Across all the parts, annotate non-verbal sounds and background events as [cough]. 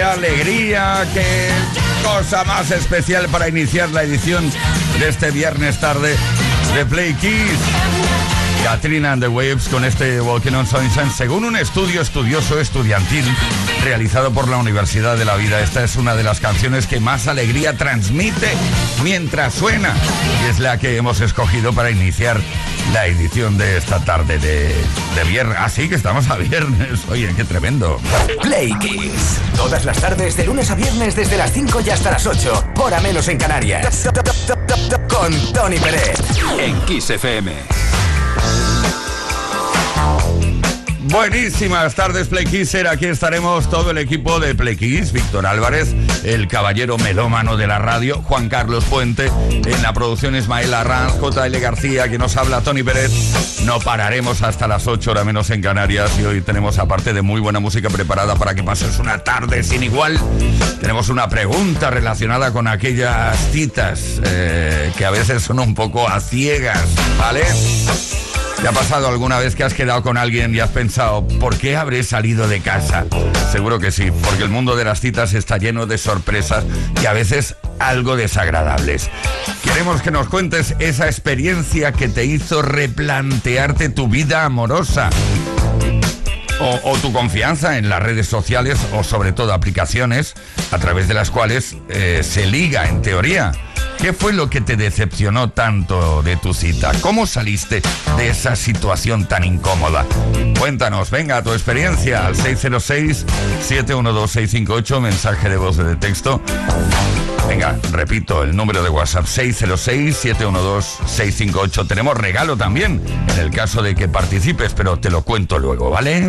Alegría, qué cosa más especial para iniciar la edición de este viernes tarde de Play Kiss. Katrina and the Waves con este Walking on Sunshine, según un estudio estudioso estudiantil realizado por la Universidad de la Vida. Esta es una de las canciones que más alegría transmite mientras suena y es la que hemos escogido para iniciar la edición de esta tarde de, viernes. Así que estamos a viernes. [laughs] Oye, qué tremendo. Play Kiss. Todas las tardes, de lunes a viernes, desde las 5 y hasta las 8. Hora menos en Canarias. Con Tony Pérez. En Kiss FM. Buenísimas tardes, Playkisser. Aquí estaremos todo el equipo de Playkiss. Víctor Álvarez, el caballero melómano de la radio, Juan Carlos Puente, en la producción Ismael Arranz, JL García, que nos habla Tony Pérez. No pararemos hasta las 8 horas menos en Canarias y hoy tenemos, aparte de muy buena música preparada para que pases una tarde sin igual, tenemos una pregunta relacionada con aquellas citas eh, que a veces son un poco a ciegas, ¿vale? ¿Te ha pasado alguna vez que has quedado con alguien y has pensado, ¿por qué habré salido de casa? Seguro que sí, porque el mundo de las citas está lleno de sorpresas y a veces algo desagradables. Queremos que nos cuentes esa experiencia que te hizo replantearte tu vida amorosa o, tu confianza en las redes sociales o sobre todo aplicaciones a través de las cuales eh, se liga en teoría. ¿Qué fue lo que te decepcionó tanto de tu cita? ¿Cómo saliste de esa situación tan incómoda? Cuéntanos, venga, tu experiencia al 606-712-658, mensaje de voz de texto. Venga, repito, el número de WhatsApp 606-712-658. Tenemos regalo también, en el caso de que participes, pero te lo cuento luego, ¿vale?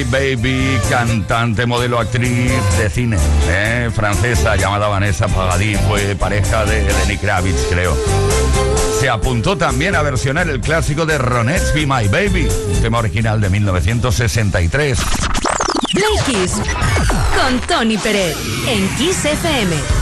Baby, cantante, modelo, actriz de cine, ¿eh? francesa llamada Vanessa Pagadí, fue pareja de Lenny Kravitz, creo. Se apuntó también a versionar el clásico de Ronettes, Be My Baby, un tema original de 1963. Play con Tony Pérez en Kiss FM.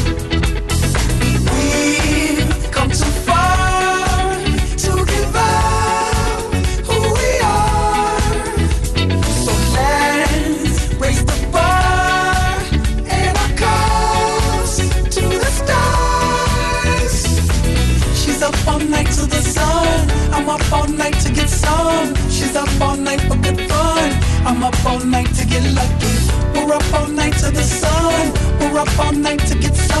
Up all night to get some.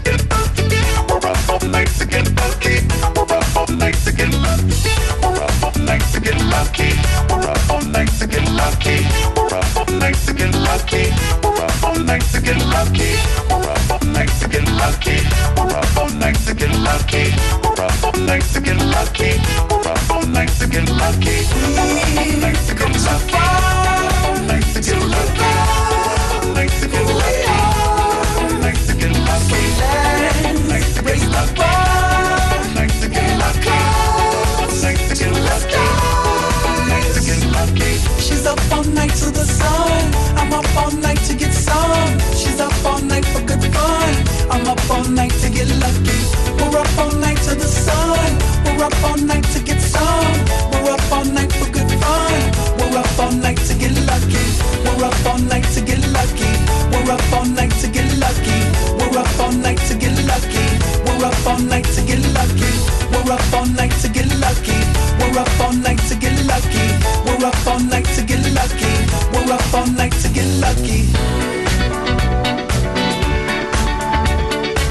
lucky. We're up all night to get lucky. We're up all night to get lucky. All night to get lucky. All night to get lucky. All night to get lucky. All night to get lucky. All night to get lucky. We're up all night to get lucky. We're up all night to get lucky. We're up all night to get lucky. We're up all night to get lucky. We're up all night to get lucky.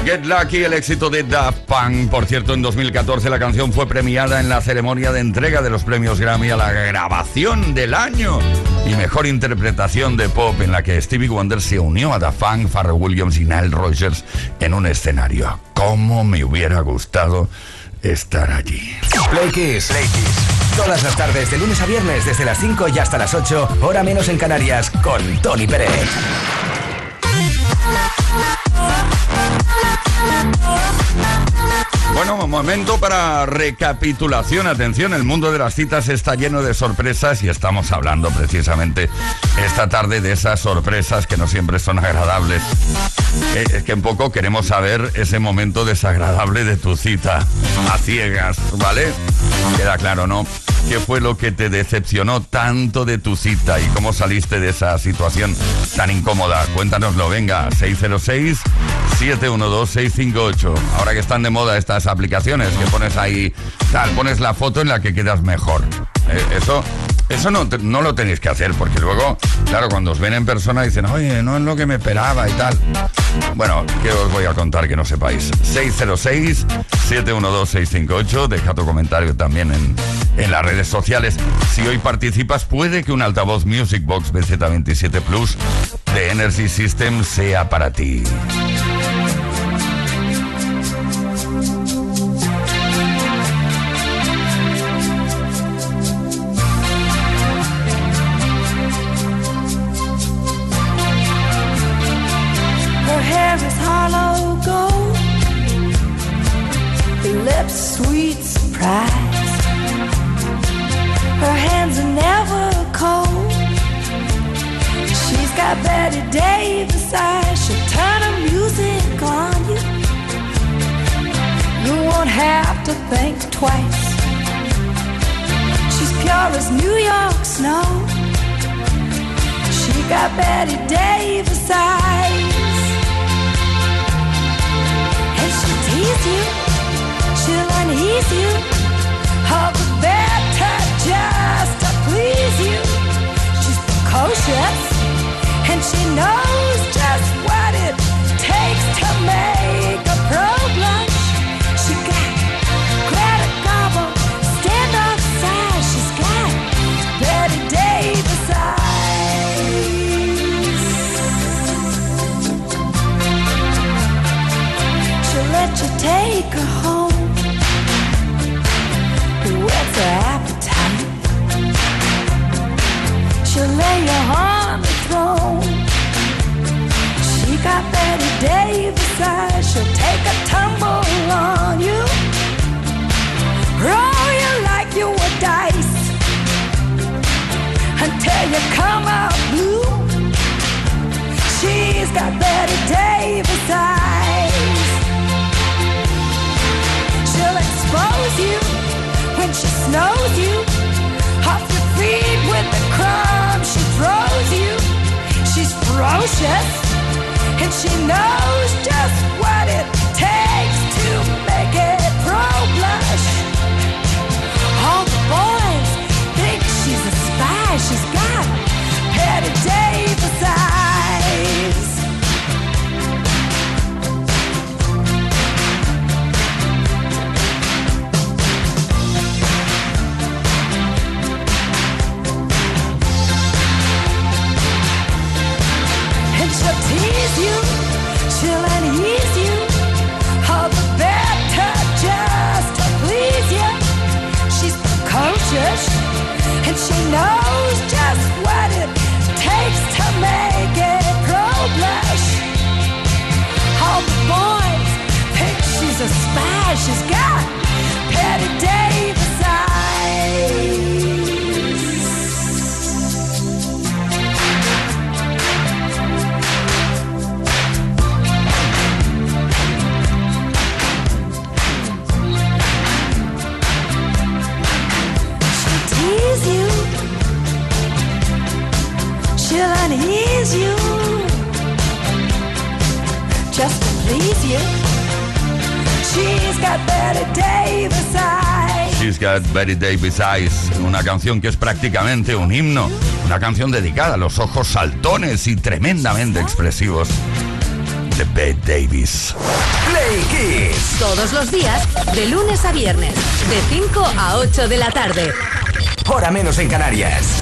Get Lucky, el éxito de Daft Punk. Por cierto, en 2014 la canción fue premiada en la ceremonia de entrega de los premios Grammy a la grabación del año y mejor interpretación de pop en la que Stevie Wonder se unió a Daft Punk, Pharrell Williams y Nile Rodgers en un escenario. ¿Cómo me hubiera gustado estar allí? Play Kiss. Play Kiss. Todas las tardes, de lunes a viernes, desde las 5 y hasta las 8, hora menos en Canarias, con Tony Pérez. Bueno, momento para recapitulación. Atención, el mundo de las citas está lleno de sorpresas y estamos hablando precisamente esta tarde de esas sorpresas que no siempre son agradables. Eh, Es que un poco queremos saber ese momento desagradable de tu cita a ciegas, ¿vale? Queda claro, ¿no? ¿Qué fue lo que te decepcionó tanto de tu cita y cómo saliste de esa situación tan incómoda? Cuéntanoslo, venga, 606-712-658. Ahora que están de moda estas aplicaciones, que pones ahí, tal, pones la foto en la que quedas mejor. Eh, eso eso no, no lo tenéis que hacer, porque luego, claro, cuando os ven en persona dicen, oye, no es lo que me esperaba y tal. Bueno, ¿qué os voy a contar que no sepáis? 606-712-658, deja tu comentario también en, en las redes sociales. Si hoy participas, puede que un altavoz Music Box BZ27 Plus de Energy System sea para ti. To think twice. She's pure as New York snow. She got Betty Davis eyes. And she'll tease you, she'll unease you. All the better just to please you. She's precocious, and she knows just what it takes to make take her home. Whet's her appetite? She'll lay you on the throne. She got Betty Davis eyes. She'll take a tumble on you. Roll you like you were dice until you come out blue. She's got Betty Davis eyes. Expose you when she snows you off your feet with the crumbs she throws you. She's ferocious and she knows just what it takes to make it pro blush. All the boys think she's a spy. She's got Betty Davis Betty Davis Eyes, una canción que es prácticamente un himno, una canción dedicada a los ojos saltones y tremendamente expresivos de Bette Davis. Play Kiss. Todos los días, de lunes a viernes, de 5 a 8 de la tarde. Hora menos en Canarias.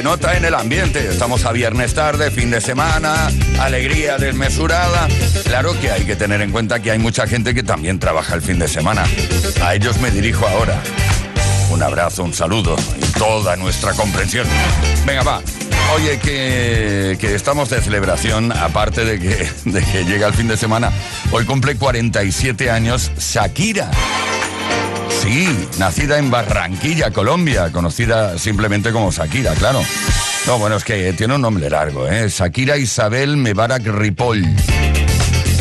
Se nota en el ambiente. Estamos a viernes tarde, fin de semana, alegría desmesurada. Claro que hay que tener en cuenta que hay mucha gente que también trabaja el fin de semana. A ellos me dirijo ahora. Un abrazo, un saludo y toda nuestra comprensión. Venga, va. Oye, que, que estamos de celebración, aparte de que, de que llega el fin de semana. Hoy cumple 47 años Shakira. Nacida en Barranquilla, Colombia, conocida simplemente como Shakira, claro. No, bueno, es que tiene un nombre largo, ¿eh? Shakira Isabel Mebarak Ripoll.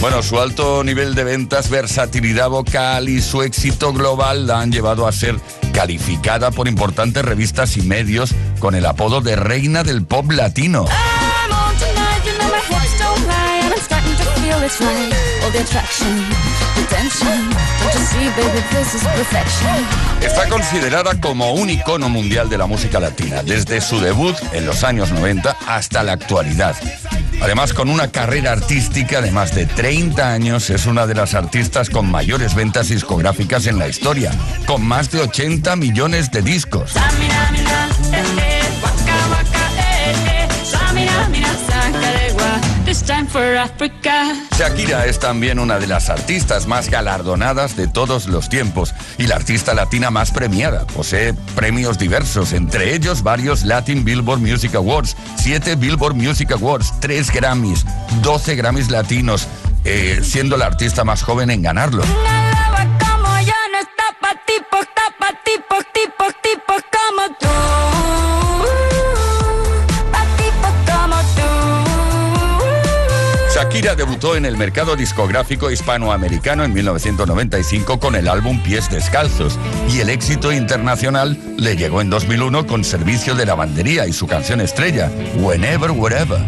Bueno, su alto nivel de ventas, versatilidad vocal y su éxito global la han llevado a ser calificada por importantes revistas y medios con el apodo de reina del pop latino. Está considerada como un icono mundial de la música latina, desde su debut en los años 90 hasta la actualidad. Además, con una carrera artística de más de 30 años, es una de las artistas con mayores ventas discográficas en la historia, con más de 80 millones de discos. Sakarewa. This time for Africa. Shakira es también una de las artistas más galardonadas de todos los tiempos y la artista latina más premiada. Posee premios diversos, entre ellos varios Latin Billboard Music Awards, 7 Billboard Music Awards, 3 Grammys, 12 Grammys latinos, eh, siendo la artista más joven en ganarlo. Una loba como yo no está pa' tipos, está pa' tipos, tipos, tipos como tú. Shakira debutó en el mercado discográfico hispanoamericano en 1995 con el álbum Pies Descalzos y el éxito internacional le llegó en 2001 con Servicio de Lavandería y su canción estrella, Whenever, Wherever.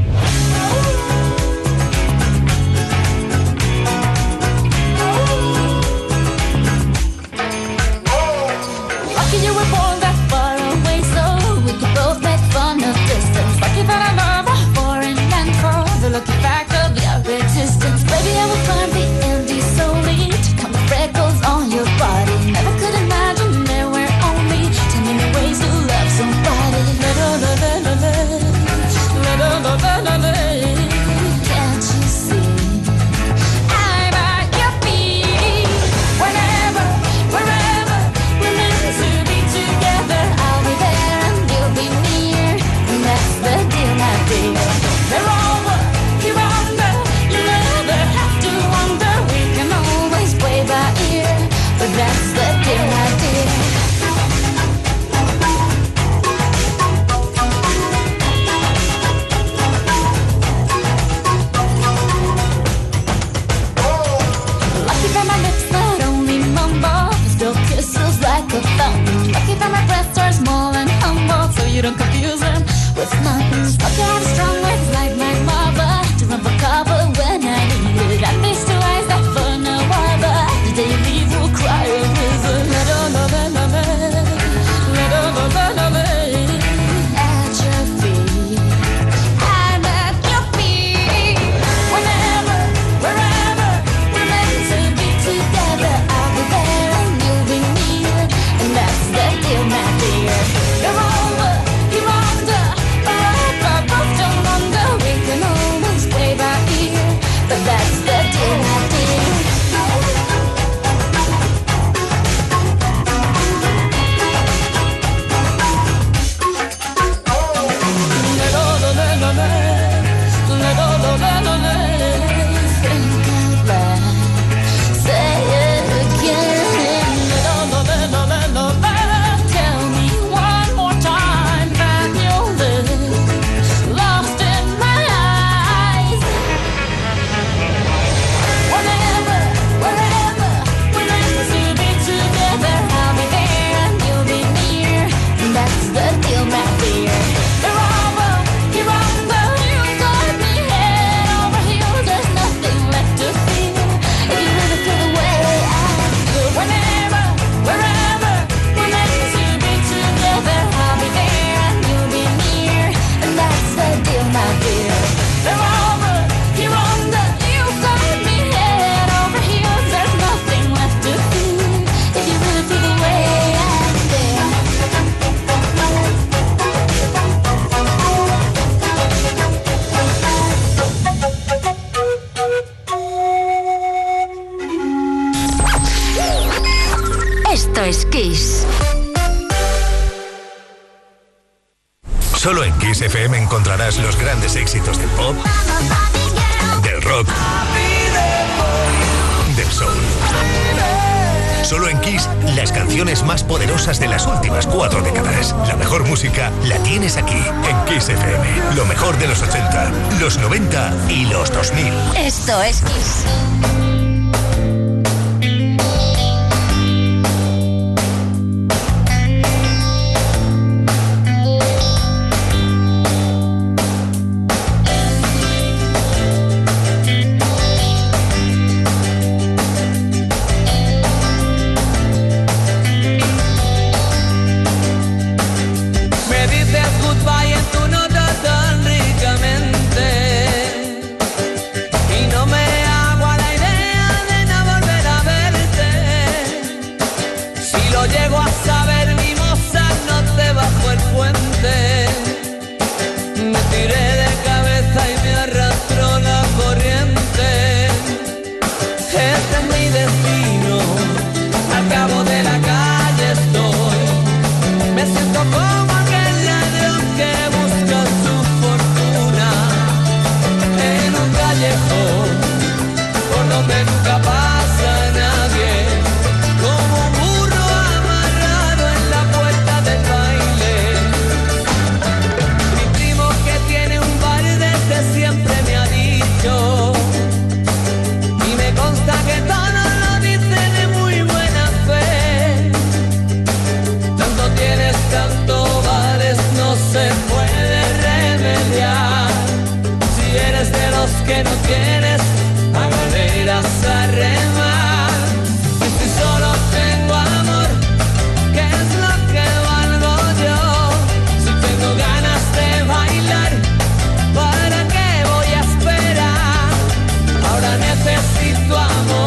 tu amor.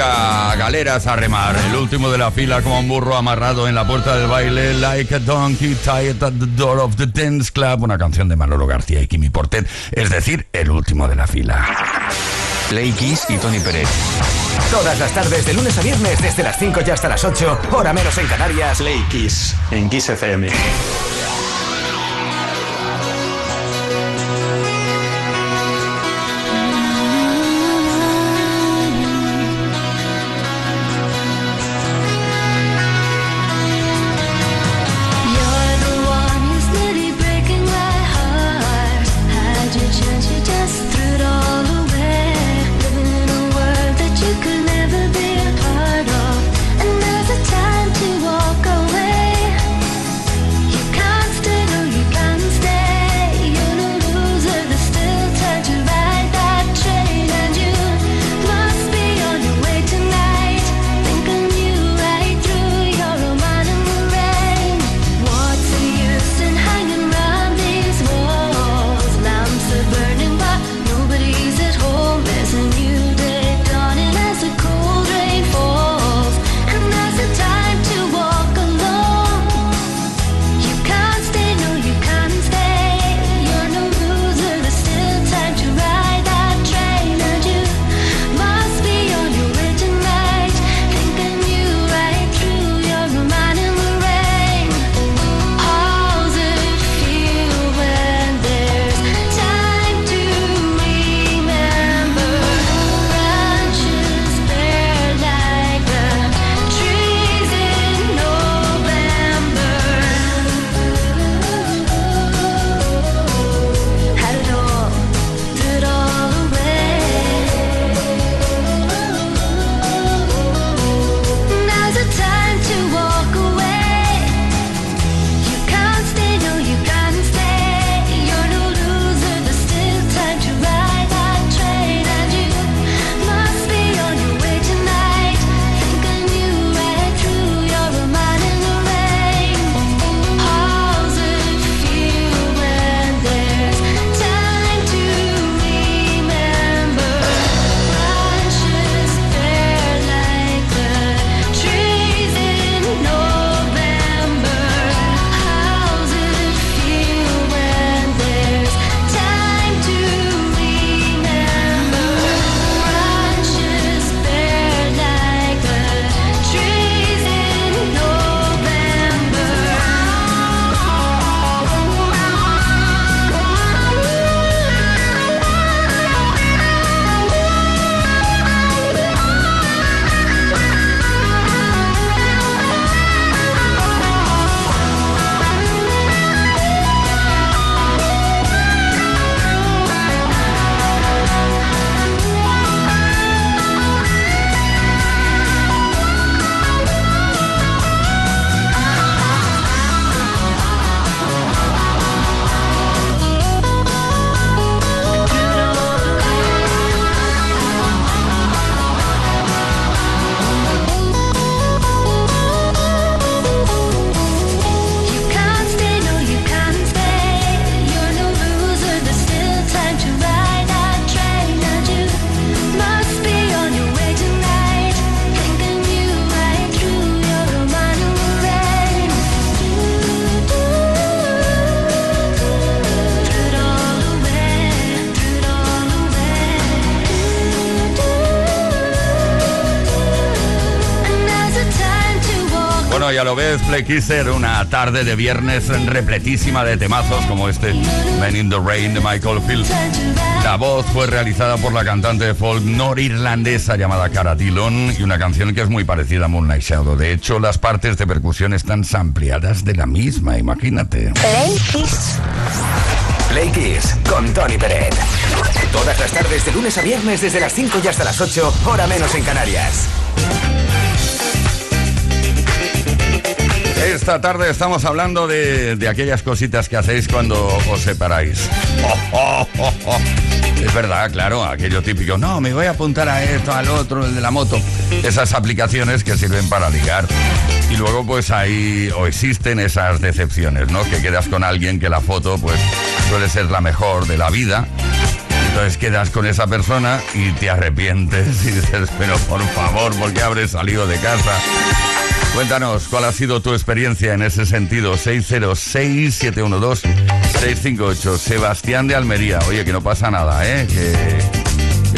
Galeras a remar. El último de la fila como un burro amarrado en la puerta del baile. Like a donkey tied at the door of the dance club. Una canción de Manolo García y Kimi Portet. Es decir, el último de la fila. Play Kiss y Tony Pérez. Todas las tardes, de lunes a viernes, desde las 5 y hasta las 8, hora menos en Canarias. Play Kiss en Kiss FM. Walk. Bueno, ya lo ves, Play Kisser, una tarde de viernes repletísima de temazos como este Man in the Rain de Michael Field. La voz fue realizada por la cantante de folk norirlandesa llamada Cara Dillon y una canción que es muy parecida a Moonlight Shadow. De hecho, las partes de percusión están ampliadas de la misma, imagínate. Play Kiss. Play Kiss con Tony Pérez. Todas las tardes, de lunes a viernes, desde las 5 y hasta las 8, hora menos en Canarias. Esta tarde estamos hablando de, de aquellas cositas que hacéis cuando os separáis. [laughs] Es verdad, claro, aquello típico. No, me voy a apuntar a esto, al otro, el de la moto. Esas aplicaciones que sirven para ligar. Y luego pues ahí o existen esas decepciones, ¿no? Que quedas con alguien que la foto pues suele ser la mejor de la vida. Entonces quedas con esa persona y te arrepientes y dices, pero por favor, ¿por qué habré salido de casa? Cuéntanos, ¿cuál ha sido tu experiencia en ese sentido? 606-712-658. Sebastián de Almería. Oye, que no pasa nada, ¿eh? Que,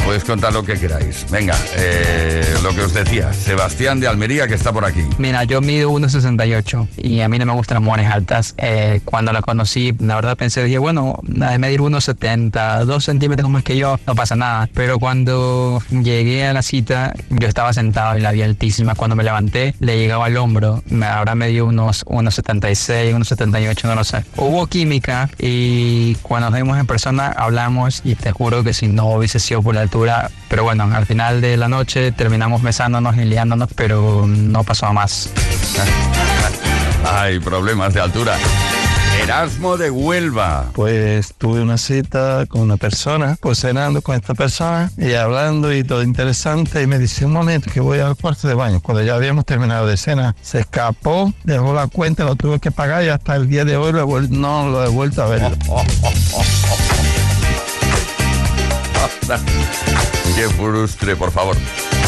podéis contar lo que queráis. Venga, eh, lo que os decía. Sebastián de Almería, que está por aquí. Mira, yo mido 1,68 y a mí no me gustan las mujeres altas. Eh, cuando la conocí, la verdad pensé, dije, bueno, de medir 1,70, 2 centímetros más que yo, no pasa nada. Pero cuando llegué a la cita, yo estaba sentado y la vi altísima. Cuando me levanté, le llegaba al hombro. Me, ahora me dio unos 1,76, 1,78, no lo sé. Hubo química y cuando nos vimos en persona, hablamos y te juro que si no hubiese sido por la altura, pero bueno, al final de la noche terminamos besándonos y liándonos, pero no pasó a más. Hay problemas de altura. Erasmo de Huelva. Pues tuve una cita con una persona, pues cenando con esta persona y hablando y todo interesante y me dice un momento que voy al cuarto de baño. Cuando ya habíamos terminado de cena, se escapó, dejó la cuenta, lo tuve que pagar y hasta el día de hoy lo he vuel- no lo he vuelto a ver. [laughs] Qué frustre, por favor.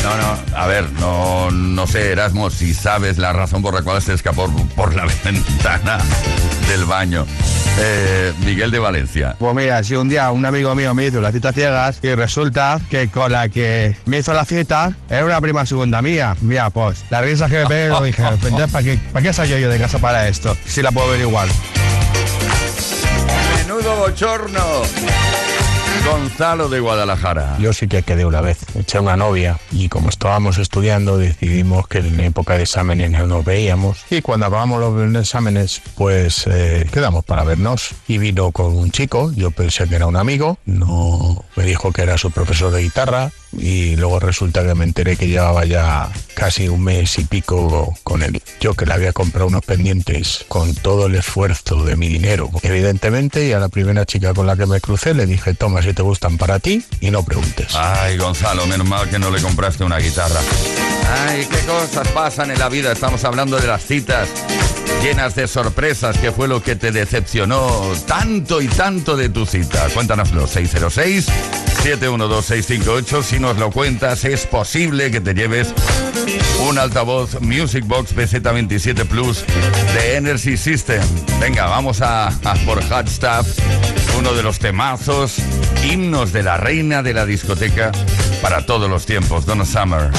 No, no, a ver, no, no sé, Erasmo, si sabes la razón por la cual se escapó por la [laughs] ventana del baño. Eh, Miguel de Valencia. Pues mira, si un día un amigo mío me hizo las citas ciegas y resulta que con la que me hizo la cita era una prima segunda mía. Mira, pues la risa que me lo dije, [laughs] "Pues ¿para qué, ¿para qué salgo yo de casa para esto? Si la puedo ver igual. Menudo bochorno. Gonzalo de Guadalajara. Yo sí que quedé una vez. Eché una novia y como estábamos estudiando decidimos que en época de exámenes no nos veíamos y cuando acabamos los exámenes pues eh, quedamos para vernos y vino con un chico, yo pensé que era un amigo, no me dijo que era su profesor de guitarra y luego resulta que me enteré que llevaba ya casi un mes y pico con él. Yo que le había comprado unos pendientes con todo el esfuerzo de mi dinero, evidentemente, y a la primera chica con la que me crucé le dije, toma si te gustan para ti y no preguntes. Ay, Gonzalo, menos mal que no le compraste una guitarra. Ay, qué cosas pasan en la vida. Estamos hablando de las citas llenas de sorpresas. ¿Qué fue lo que te decepcionó tanto y tanto de tu cita? Cuéntanoslo, 606 712-658. Si nos lo cuentas, es posible que te lleves un altavoz Music Box BZ27 Plus de Energy System. Venga, vamos a, a por Hot Stuff, uno de los temazos, himnos de la reina de la discoteca para todos los tiempos, Donna Summer.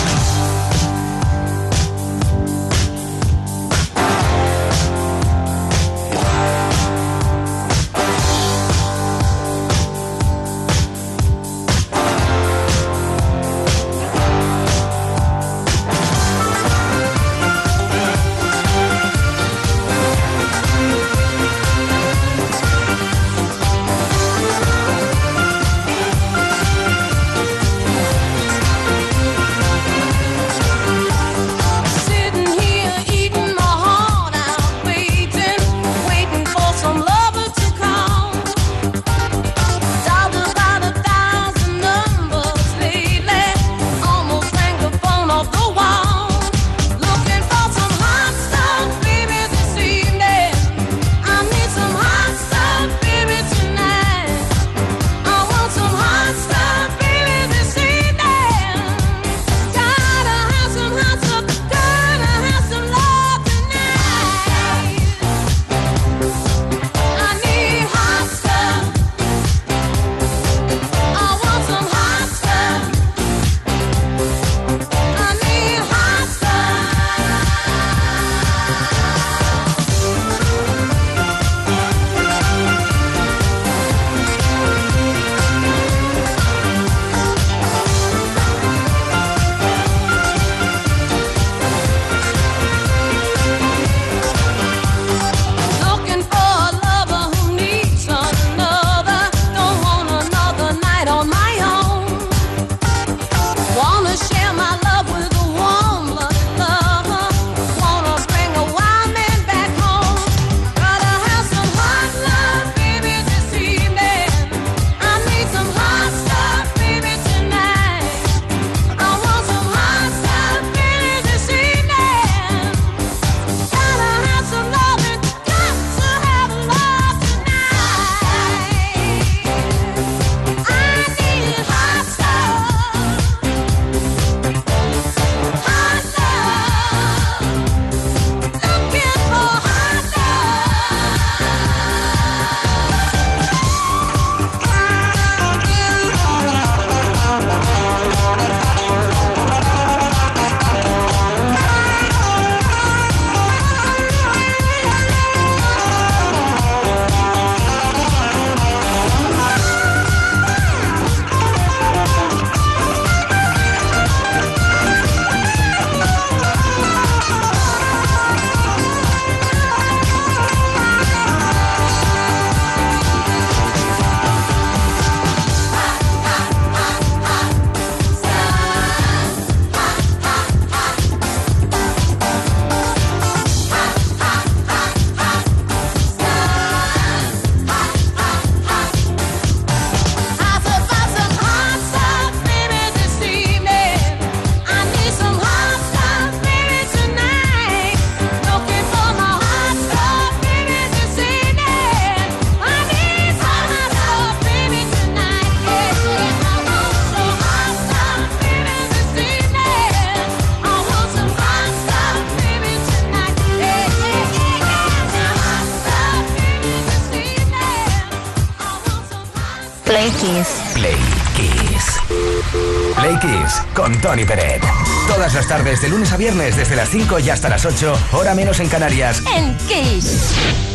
Tony Peret. Todas las tardes, de lunes a viernes, desde las 5 y hasta las 8, hora menos en Canarias. En Kiss.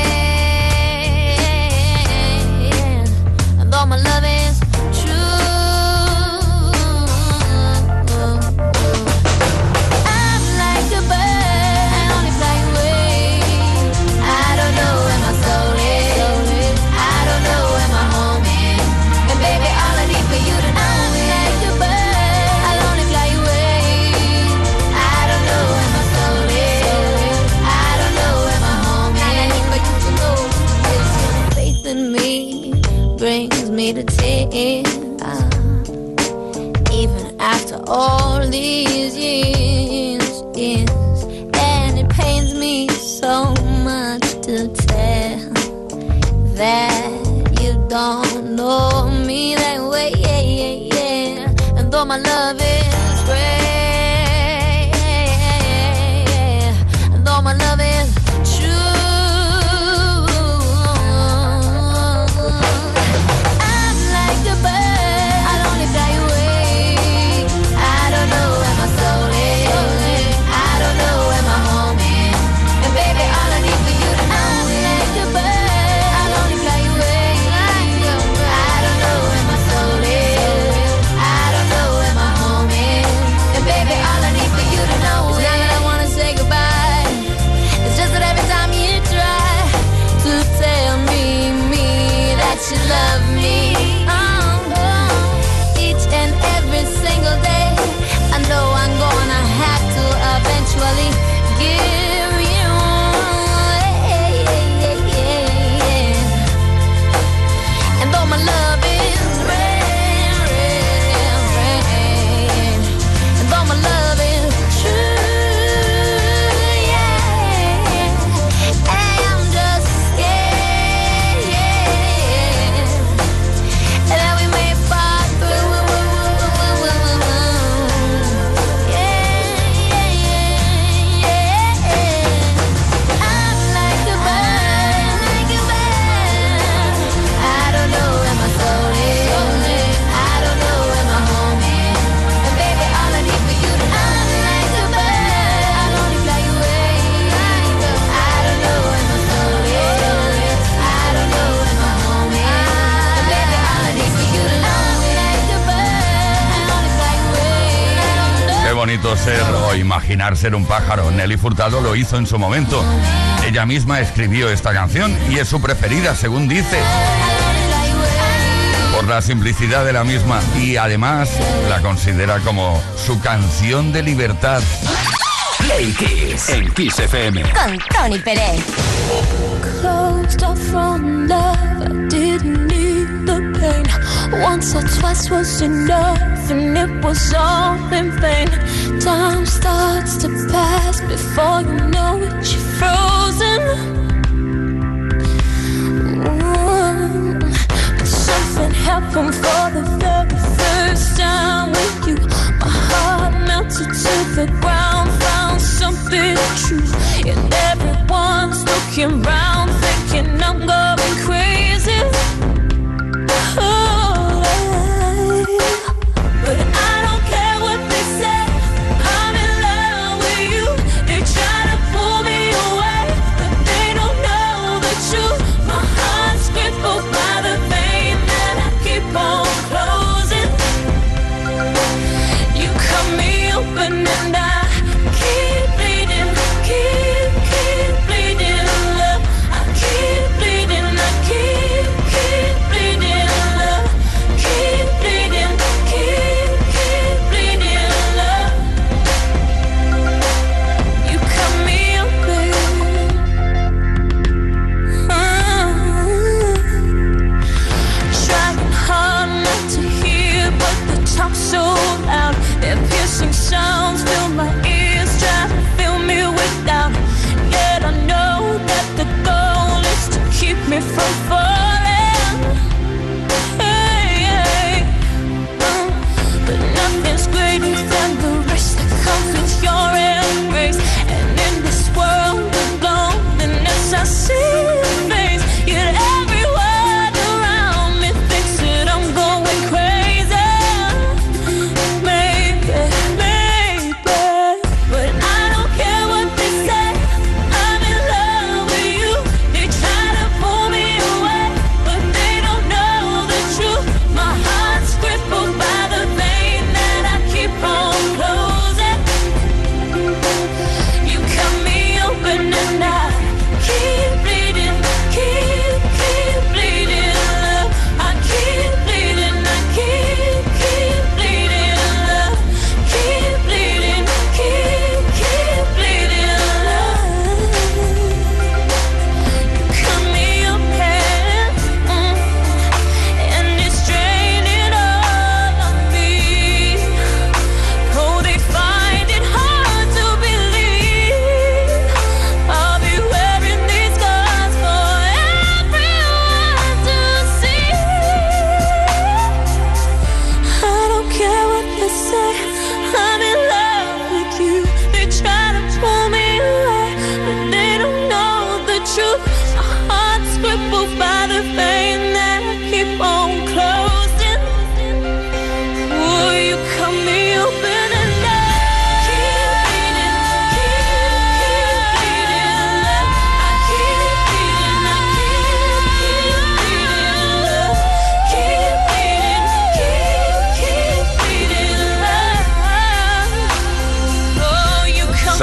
bonito ser o imaginar ser un pájaro. Nelly Furtado lo hizo en su momento. Ella misma escribió esta canción y es su preferida, según dice. Por la simplicidad de la misma y además la considera como su canción de libertad. Play Kiss en Kiss FM con Tony Pérez. the pain. Once or twice was enough, and it was all in vain. Time starts to pass before you know it, you're frozen. Ooh. Something happened for the very first time with you. My heart melted to the ground, found something true, and everyone's looking round, thinking I'm going.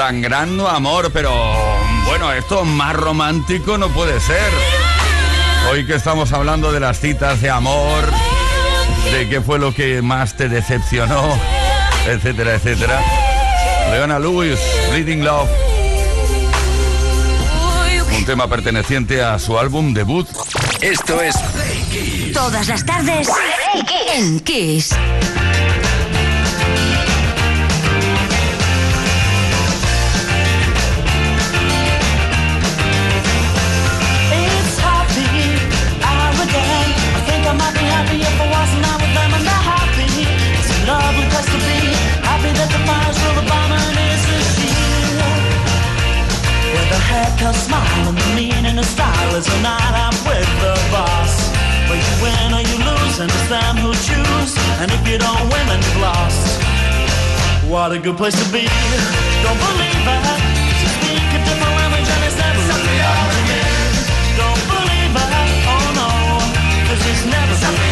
Sangrando amor, pero bueno, esto más romántico no puede ser. Hoy que estamos hablando de las citas de amor, de qué fue lo que más te decepcionó, etcétera, etcétera. Leona Lewis, Bleeding Love. Un tema perteneciente a su álbum debut. Esto es Play Kiss. Todas las tardes en Kiss. With a smile, and the meaning of style is a night out with the boss. Where you win or you lose, and it's them who choose. And if you don't win, then you've lost. What a good place to be. Don't believe it. A different and it's never to. Don't believe. Oh never really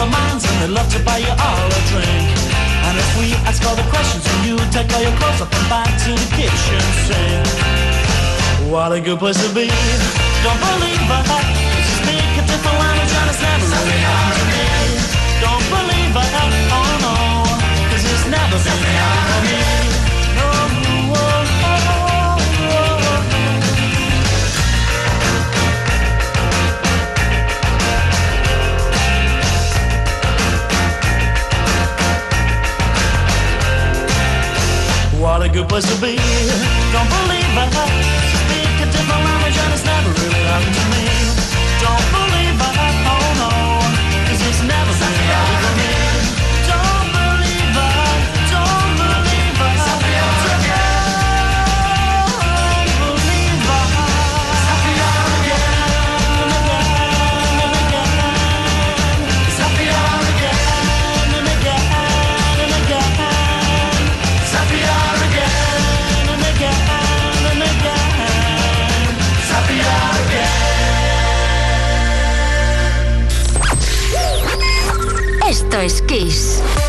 the minds and they love to buy you all a drink. And if we ask all the questions and you take all your clothes up and back to the kitchen sink. What a good place to be. Don't believe it. You speak a different language and it's never really happened to me. Don't believe it. Oh no. Cause it's never been happened to me. What a good place to be. Don't believe it. Speak a different language and it's never really happened to me. Esto es Kiss.